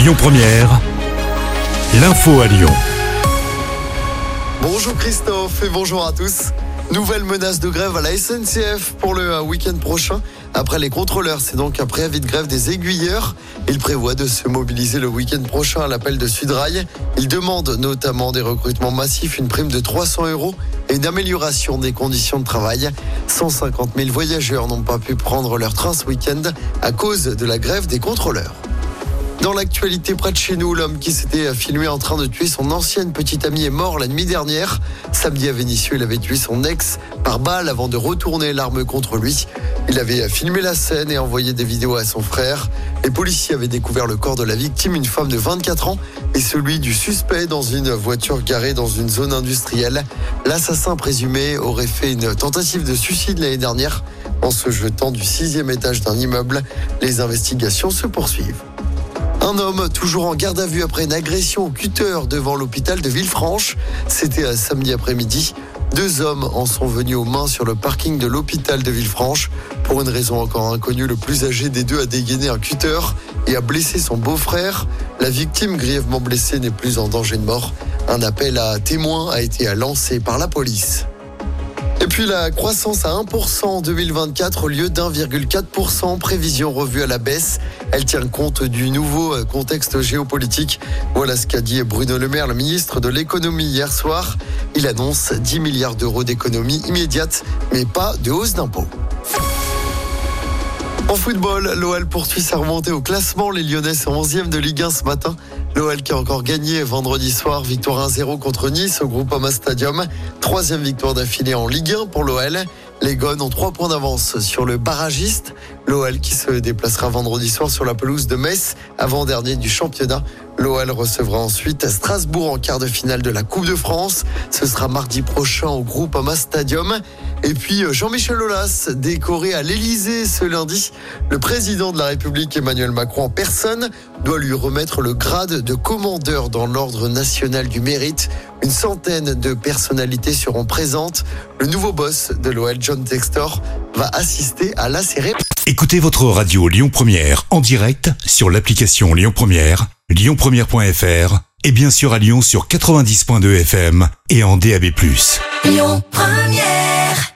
Lyon Première, l'info à Lyon. Bonjour Christophe et bonjour à tous. Nouvelle menace de grève à la SNCF pour le euh, week-end prochain. Après les contrôleurs, c'est donc un préavis de grève des aiguilleurs. Ils prévoient de se mobiliser le week-end prochain à l'appel de Sudrail. Ils demandent notamment des recrutements massifs, une prime de 300 euros et une amélioration des conditions de travail. 150 000 voyageurs n'ont pas pu prendre leur train ce week-end à cause de la grève des contrôleurs. Dans l'actualité près de chez nous, l'homme qui s'était filmé en train de tuer son ancienne petite amie est mort la nuit dernière. Samedi à Vénissieux, il avait tué son ex par balle avant de retourner l'arme contre lui. Il avait filmé la scène et envoyé des vidéos à son frère. Les policiers avaient découvert le corps de la victime, une femme de 24 ans, et celui du suspect dans une voiture garée dans une zone industrielle. L'assassin présumé aurait fait une tentative de suicide l'année dernière en se jetant du sixième étage d'un immeuble. Les investigations se poursuivent. Un homme toujours en garde à vue après une agression au cutter devant l'hôpital de Villefranche. C'était samedi après-midi. Deux hommes en sont venus aux mains sur le parking de l'hôpital de Villefranche. Pour une raison encore inconnue, le plus âgé des deux a dégainé un cutter et a blessé son beau-frère. La victime grièvement blessée n'est plus en danger de mort. Un appel à témoins a été lancé par la police. Et puis la croissance à 1% en 2024 au lieu d'1,4%, prévision revue à la baisse. Elle tient compte du nouveau contexte géopolitique. Voilà ce qu'a dit Bruno Le Maire, le ministre de l'économie hier soir. Il annonce 10 milliards d'euros d'économie immédiate, mais pas de hausse d'impôts. En football, l'OL poursuit sa remontée au classement. Les Lyonnais sont 11e de Ligue 1 ce matin. L'OL qui a encore gagné vendredi soir, victoire 1-0 contre Nice au Groupama Stadium. Troisième victoire d'affilée en Ligue 1 pour l'OL. Les Gones ont trois points d'avance sur le barragiste. L'OL qui se déplacera vendredi soir sur la pelouse de Metz, avant-dernier du championnat. L'OL recevra ensuite Strasbourg en quart de finale de la Coupe de France. Ce sera mardi prochain au Groupama Stadium. Et puis Jean-Michel Aulas, décoré à l'Elysée ce lundi. Le président de la République Emmanuel Macron en personne doit lui remettre le grade de commandeur dans l'ordre national du mérite. Une centaine de personnalités seront présentes. Le nouveau boss de l'OL, John Textor, va assister à la cérémonie. Écoutez votre radio Lyon Première en direct sur l'application Lyon Première, lyonpremière.fr et bien sûr à Lyon sur 90.2 FM et en DAB+. Lyon Première